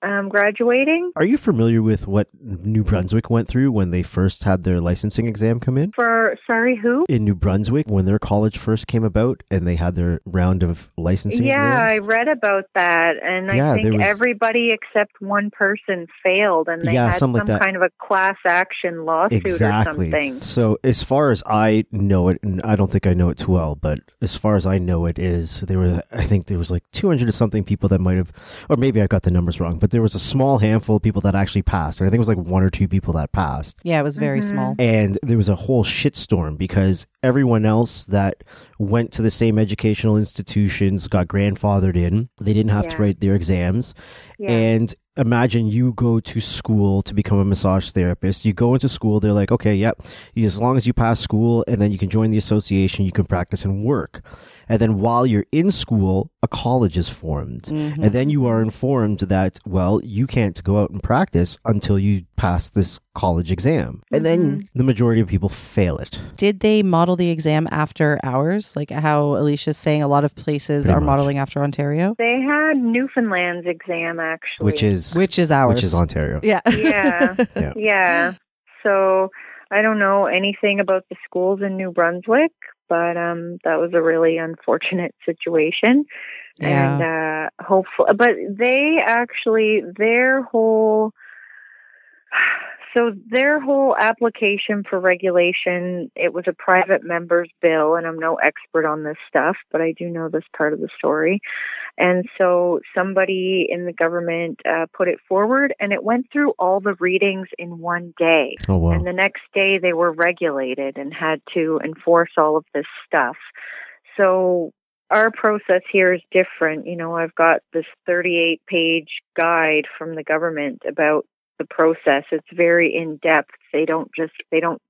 Um, graduating. Are you familiar with what New Brunswick went through when they first had their licensing exam come in? For sorry, who? In New Brunswick, when their college first came about and they had their round of licensing Yeah, I read about that, and Yeah, I think was- everyody except one person failed, and they Yeah, had some like that. kind of a class action lawsuit or Exactly. something. So, as far as I know it, and I don't think I know it too well, but as far as I know it is, there were, I think there was like 200 or something people that might have, or maybe I got the numbers wrong, but there was a small handful of people that actually passed. And I think it was like one or two people that passed. Yeah, it was very Mhm. small. And there was a whole shitstorm because everyone else that went to the same educational institutions got grandfathered in. They didn't have to write their exams. Yeah. And imagine you go to school to become a massage therapist. You go into school, they're like, okay, yep, as long as you pass school and then you can join the association, you can practice and work. And then while you're in school, a college is formed. Mhm. And then you are informed that, well, you can't go out and practice until you pass this college exam. And then the majority of people fail it. Did they model the exam after ours? Like how Alicia's saying a lot of places Pretty are much. modeling after Ontario, they had Newfoundland's exam actually, Which is which is ours. which is Ontario. Yeah. Yeah. Yeah. Yeah. So I don't know anything about the schools in New Brunswick, but um that was a really unfortunate situation. Yeah. And uh hopefully but they actually their whole so their whole application for regulation it was a private member's bill and I'm no expert on this stuff but I do know this part of the story and so somebody in the government uh, put it forward and it went through all the readings in one day Oh, wow. and the next day they were regulated and had to enforce all of this stuff. So our process here is different. You know, I've got this 38 page guide from the government about the process. It's very in depth. They don't just, they don't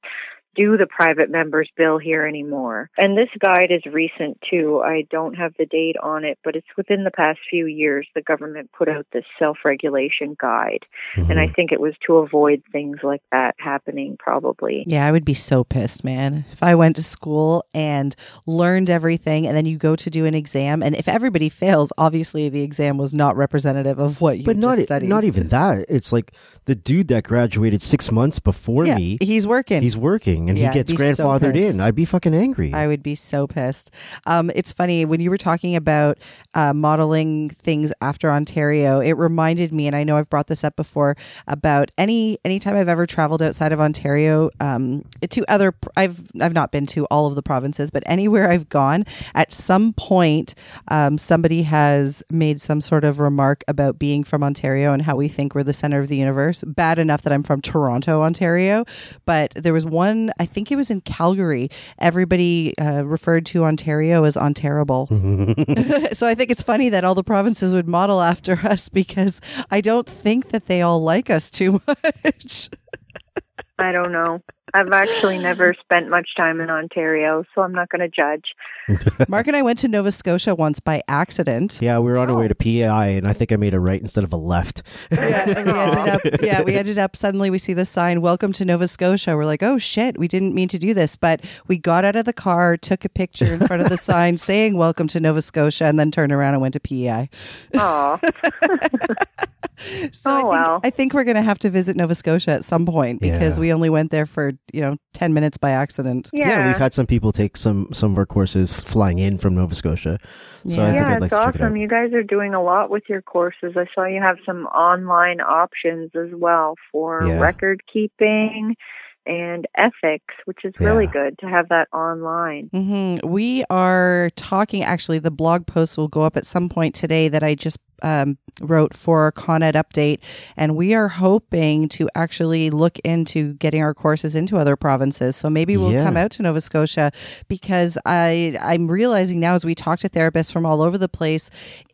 do the private members bill here anymore. And this guide is recent too. I don't have the date on it, but it's within the past few years the government put out this self-regulation guide. And I Mhm. think it was to avoid things like that happening probably. Yeah, I would be so pissed, man. If I went to school and learned everything and then you go to do an exam and if everybody fails, obviously the exam was not representative of what you but not just studied. not even that. It's like the dude that graduated six months before yeah, me. he's working. He's working and Yeah, he gets I'd so grandfathered in. I'd be fucking angry. I would be so pissed. Um, it's funny when you were talking about uh, modeling things after Ontario. It reminded me, and I know I've brought this up before about any anytime I've ever traveled outside of Ontario um, to other. I've I've not been to all of the provinces, but anywhere I've gone, at some point, um, somebody has made some sort of remark about being from Ontario and how we think we're the center of the universe. Bad enough that I'm from Toronto, Ontario, but there was one. I think it was in Calgary. Everybody uh, referred to Ontario as unterrible. so I think it's funny that all the provinces would model after us because I don't think that they all like us too much. I don't know. I've actually never spent much time in Ontario, so I'm not going to judge. Mark and I went to Nova Scotia once by accident. yeah, we were on our way Oh. to PEI, and I think I made a right instead of a left. Yeah, and we ended up. Yeah, we ended up. Suddenly, we see the sign "Welcome to Nova Scotia." We're like, "Oh shit, we didn't mean to do this," but we got out of the car, took a picture in front of the sign saying "Welcome to Nova Scotia," and then turned around and went to PEI. Oh, So Oh, I think, well. I think we're going to have to visit Nova Scotia at some point because Yeah. we only went there for you know ten minutes by accident. yeah. we've had some people take some some of our courses flying in from Nova Scotia. So I Yeah. think yeah, I'd like it's to check it awesome. out. You guys are doing a lot with your courses. I saw you have some online options as well for Yeah. record keeping and ethics, which is really Yeah. good to have that online. hmm We are talking. Actually, the blog post will go up at some point today that I just um, wrote for Coned Update, and we are hoping to actually look into getting our courses into other provinces. So maybe we'll Yeah. come out to Nova Scotia because I I'm realizing now as we talk to therapists from all over the place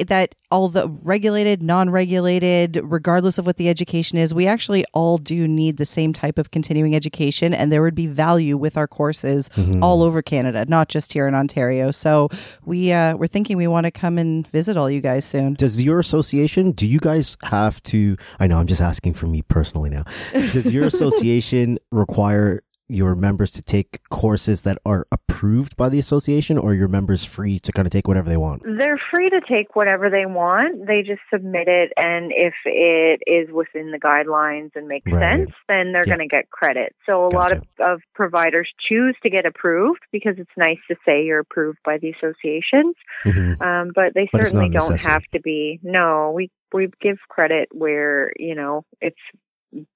that all the regulated, non-regulated, regardless of what the education is, we actually all do need the same type of continuing education, and there would be value with our courses Mhm. all over Canada, not just here in Ontario. So we uh, we're thinking we want to come and visit all you guys soon. Does your association, do you guys have to? I know I'm just asking for me personally now. Does your association require your members to take courses that are approved by the association, or your members free to kind of take whatever they want? They're free to take whatever they want. They just submit it, and if it is within the guidelines and makes Right. sense, then they're Yeah. going to get credit. So a lot of, of providers choose to get approved because it's nice to say you're approved by the associations. Mhm. Um, but they But certainly don't have to be. No, we we give credit where you know it's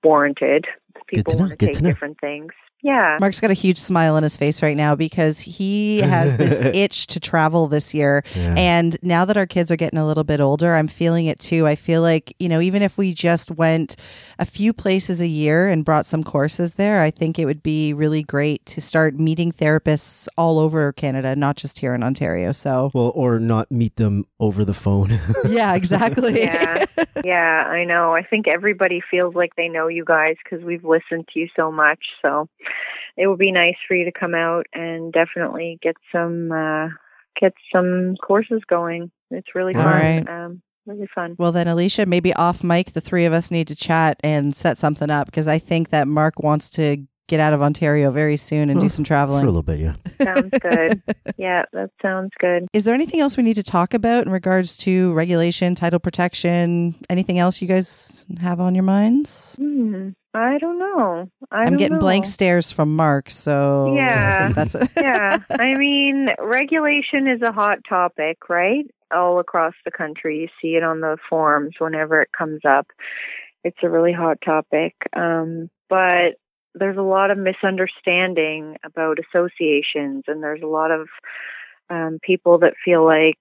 warranted. People want to take different things. Yeah. Mark's got a huge smile on his face right now because he has this itch to travel this year. Yeah. And now that our kids are getting a little bit older, I'm feeling it too. I feel like, you know, even if we just went a few places a year and brought some courses there, I think it would be really great to start meeting therapists all over Canada, not just here in Ontario. So, well, or not meet them over the phone. yeah, exactly. Yeah. yeah, I know. I think everybody feels like they know you guys because we've listened to you so much. So it would be nice for you to come out and definitely get some uh, get some courses going. It's really fun. right. Um, really fun. Well, then, Alicia, maybe off mic, the three of us need to chat and set something up because I think that Mark wants to get out of Ontario very soon and do some For a traveling. little bit, yeah. Sounds good. yeah, that sounds good. Is there anything else we need to talk about in regards to regulation, title protection, anything else you guys have on your minds? Hmm. I don't know. I am don't getting know. blank stares from Mark, so Yeah. that's it. yeah, I mean, regulation is a hot topic, right? All across the country. You see it on the forums whenever it comes up. It's a really hot topic. Um, but there's a lot of misunderstanding about associations, and there's a lot of um, people that feel like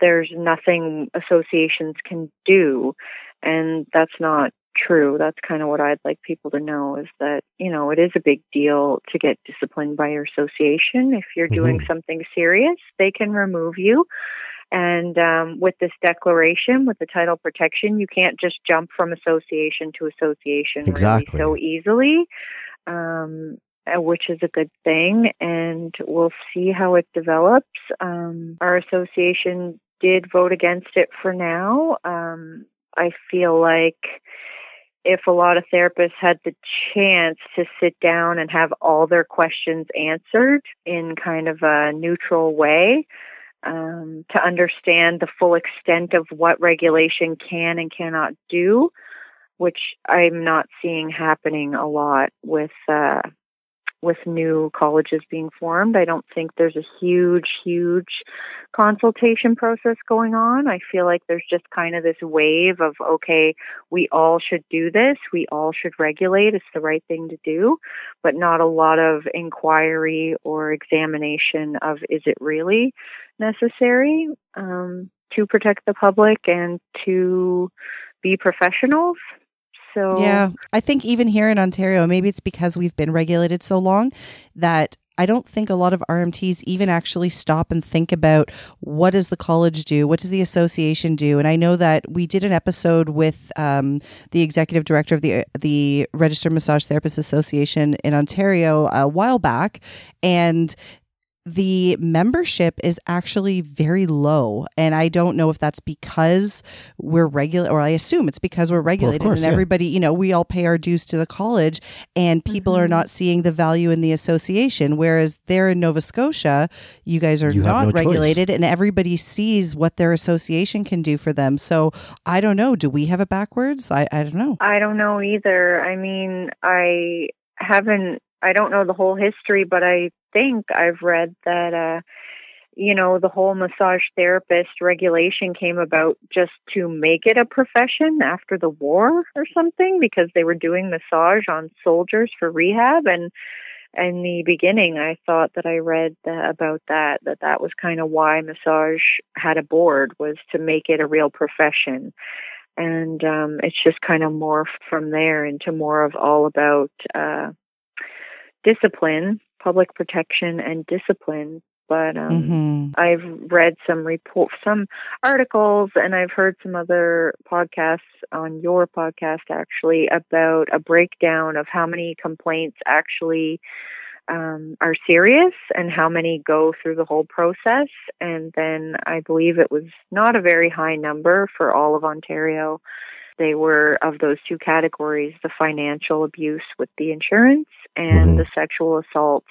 there's nothing associations can do, and that's not true. That's kind of what I'd like people to know is that, you know, it is a big deal to get disciplined by your association. If you're doing Mhm. something serious, they can remove you. And um, with this declaration, with the title protection, you can't just jump from association to association Exactly. really so easily, um, uh, which is a good thing. And we'll see how it develops. Um, our association did vote against it for now. Um, I feel like if a lot of therapists had the chance to sit down and have all their questions answered in kind of a neutral way, um, to understand the full extent of what regulation can and cannot do, which I'm not seeing happening a lot with uh, with new colleges being formed. I don't think there's a huge, huge consultation process going on. I feel like there's just kind of this wave of okay, we all should do this, we all should regulate, it's the right thing to do, but not a lot of inquiry or examination of is it really necessary um, to protect the public and to be professionals. So Yeah, I think even here in Ontario, maybe it's because we've been regulated so long that I don't think a lot of RMTs even actually stop and think about what does the college do, what does the association do, and I know that we did an episode with um, the executive director of the the Registered Massage Therapists Association in Ontario a while back, and the membership is actually very low and i don't know if that's because we're regular or i assume it's because we're regulated course, and yeah. everybody you know we all pay our dues to the college and people are Mhm. not seeing the value in the association whereas there in nova scotia you guys are You not no choice. regulated and everybody sees what their association can do for them so i don't know do we have it backwards i, I don't know I don't know either. I mean, I haven't, I don't know the whole history, but I think I've read that, uh, you know, the whole massage therapist regulation came about just to make it a profession after the war or something because they were doing massage on soldiers for rehab. And in the beginning, I thought that I read that, about that, that that was kind of why massage had a board was to make it a real profession and um, it's just kind of morphed from there into more of all about uh, discipline, public protection, and discipline. But um, Mhm. I've read some report, some articles, and I've heard some other podcasts on your podcast actually about a breakdown of how many complaints actually um, are serious and how many go through the whole process. And then I believe it was not a very high number for all of Ontario. They were of those two categories the financial abuse with the insurance and Mhm. the sexual assault,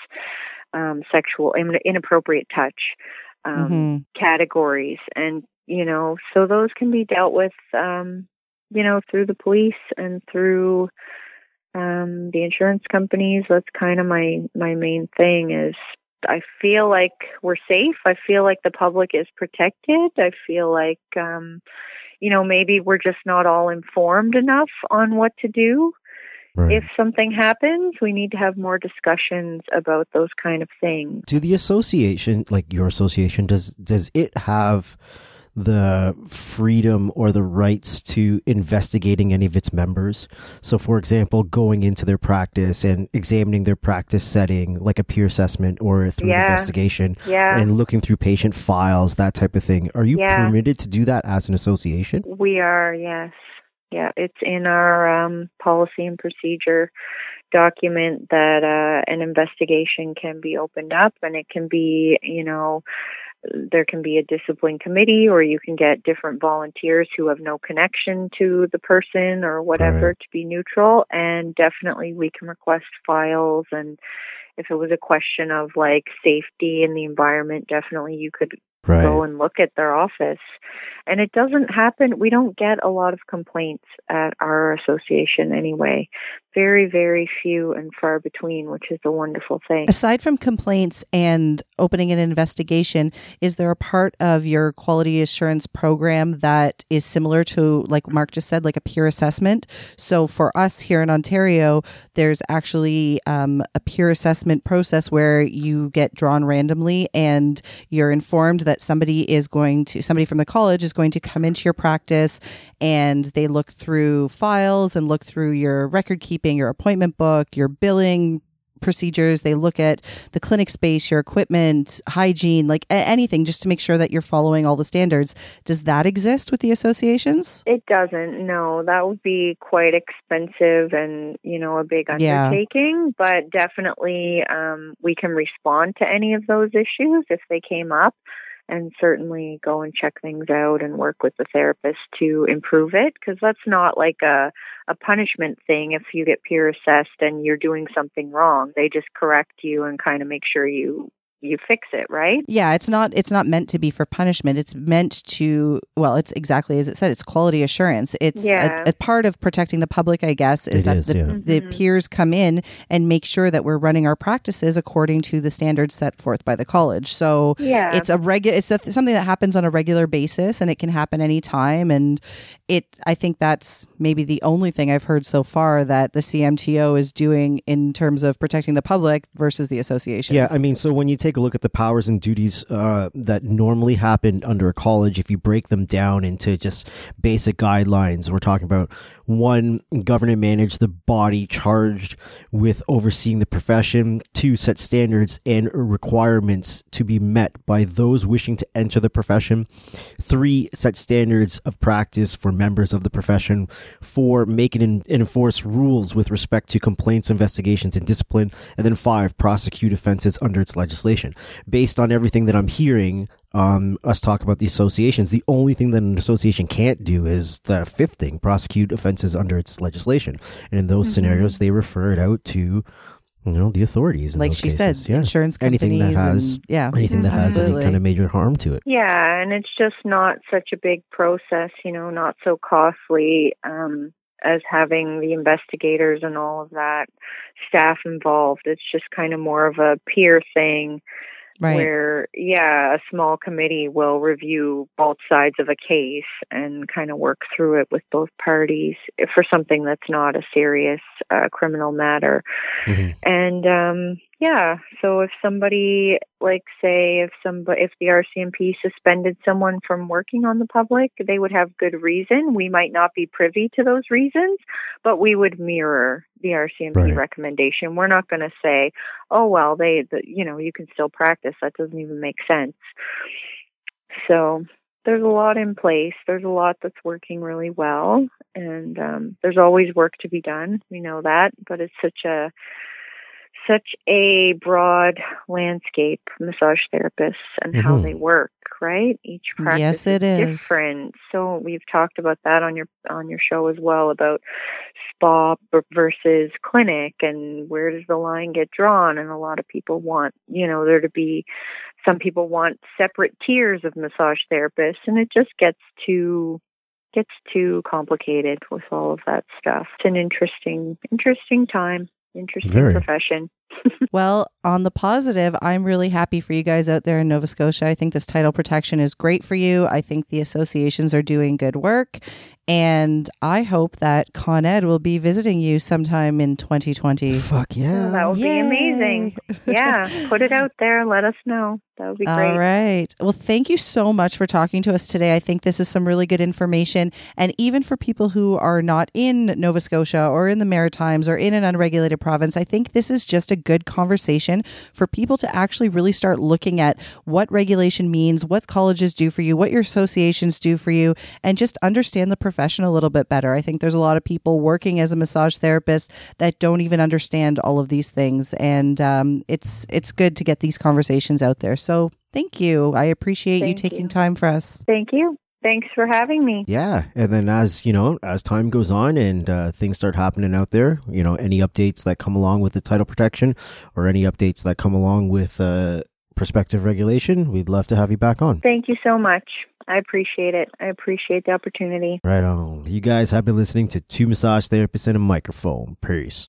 um, sexual in- inappropriate touch um, Mhm. categories, and you know, so those can be dealt with, um, you know, through the police and through um, the insurance companies. That's kind of my my main thing is I feel like we're safe. I feel like the public is protected. I feel like um, you know maybe we're just not all informed enough on what to do. Right. If something happens, we need to have more discussions about those kind of things. do the association like your association does does it have the freedom or the rights to investigating any of its members so for example going into their practice and examining their practice setting like a peer assessment or through an investigation Yeah. and looking through patient files that type of thing are you Yeah. permitted to do that as an association We are, yes. Yeah, it's in our um, policy and procedure document that uh, an investigation can be opened up and it can be, you know, there can be a discipline committee or you can get different volunteers who have no connection to the person or whatever Right. to be neutral and definitely we can request files and if it was a question of like safety in the environment definitely you could right go and look at their office. And it doesn't happen, we don't get a lot of complaints at our association anyway. Very, very few and far between, which is a wonderful thing. Aside from complaints and opening an investigation, is there a part of your quality assurance program that is similar to, like Mark just said, like a peer assessment? So for us here in Ontario, there's actually um, a peer assessment process where you get drawn randomly and you're informed that somebody is going to, somebody from the college is going to come into your practice and they look through files and look through your record keeping, your appointment book, your billing procedures. They look at the clinic space, your equipment, hygiene, like anything, just to make sure that you're following all the standards. Does that exist with the associations? It doesn't, no. That would be quite expensive and, you know, a big Yeah. undertaking. But definitely um, we can respond to any of those issues if they came up and certainly go and check things out and work with the therapist to improve it because that's not like a, a punishment thing if you get peer assessed and you're doing something wrong. They just correct you and kind of make sure you you fix it, right? Yeah, it's not it's not meant to be for punishment. It's meant to well, it's exactly as it said. It's quality assurance. It's Yeah. a, a part of protecting the public, I guess, is It that is, the, yeah. the Mhm. peers come in and make sure that we're running our practices according to the standards set forth by the college. So Yeah. it's a regular it's a, something that happens on a regular basis and it can happen anytime and it i think that's maybe the only thing i've heard so far that the cmto is doing in terms of protecting the public versus the association Yeah, I mean, so when you take a look at the powers and duties uh, that normally happen under a college, if you break them down into just basic guidelines, we're talking about one, govern and manage the body charged with overseeing the profession, two, set standards and requirements to be met by those wishing to enter the profession, three, set standards of practice for members of the profession, four, make and enforce rules with respect to complaints, investigations, and discipline, and then five, prosecute offenses under its legislation. Based on everything that I'm hearing, um, us talk about the associations, the only thing that an association can't do is the fifth thing, prosecute offenses under its legislation. And in those Mhm. scenarios, they refer it out to, you know, the authorities. In like those she cases. said yeah. insurance Anything that has- and, yeah anything that has any kind of major harm to it. Yeah, and it's just not such a big process, you know, not so costly um, as having the investigators and all of that staff involved. It's just kind of more of a peer thing right where, yeah, a small committee will review both sides of a case and kind of work through it with both parties for something that's not a serious uh, criminal matter. Mhm. And um yeah, so if somebody like say if somebody if the RCMP suspended someone from working on the public, they would have good reason. We might not be privy to those reasons, but we would mirror the RCMP Right. recommendation. We're not going to say, "Oh well, they the, you know, you can still practice." That doesn't even make sense. So, there's a lot in place. There's a lot that's working really well, and um, there's always work to be done. We know that, but it's such a such a broad landscape, massage therapists and how Mhm. they work, right? Each practice Yes, it is is. different. So we've talked about that on your on your show as well about spa b- versus clinic and where does the line get drawn and a lot of people want, you know, there to be some people want separate tiers of massage therapists and it just gets too gets too complicated with all of that stuff. It's an interesting interesting time, interesting Very. profession. Well, on the positive, I'm really happy for you guys out there in Nova Scotia. I think this title protection is great for you. I think the associations are doing good work. And I hope that Con Ed will be visiting you sometime in 2020. Fuck yeah. That would be amazing. Yeah, put it out there. Let us know. That would be great. All right. Well, thank you so much for talking to us today. I think this is some really good information. And even for people who are not in Nova Scotia or in the Maritimes or in an unregulated province, I think this is just a good conversation for people to actually really start looking at what regulation means, what colleges do for you, what your associations do for you, and just understand the profession a little bit better. I think there's a lot of people working as a massage therapist that don't even understand all of these things. And um, it's it's good to get these conversations out there. So thank you. I appreciate you taking you. time for us. Thank you. Thanks for having me. Yeah, and then as you know, as time goes on and uh, things start happening out there, you know, any updates that come along with the title protection or any updates that come along with uh, prospective regulation, we'd love to have you back on. Thank you so much. I appreciate it. I appreciate the opportunity. Right on. You guys have been listening to two massage therapists and a microphone. Peace.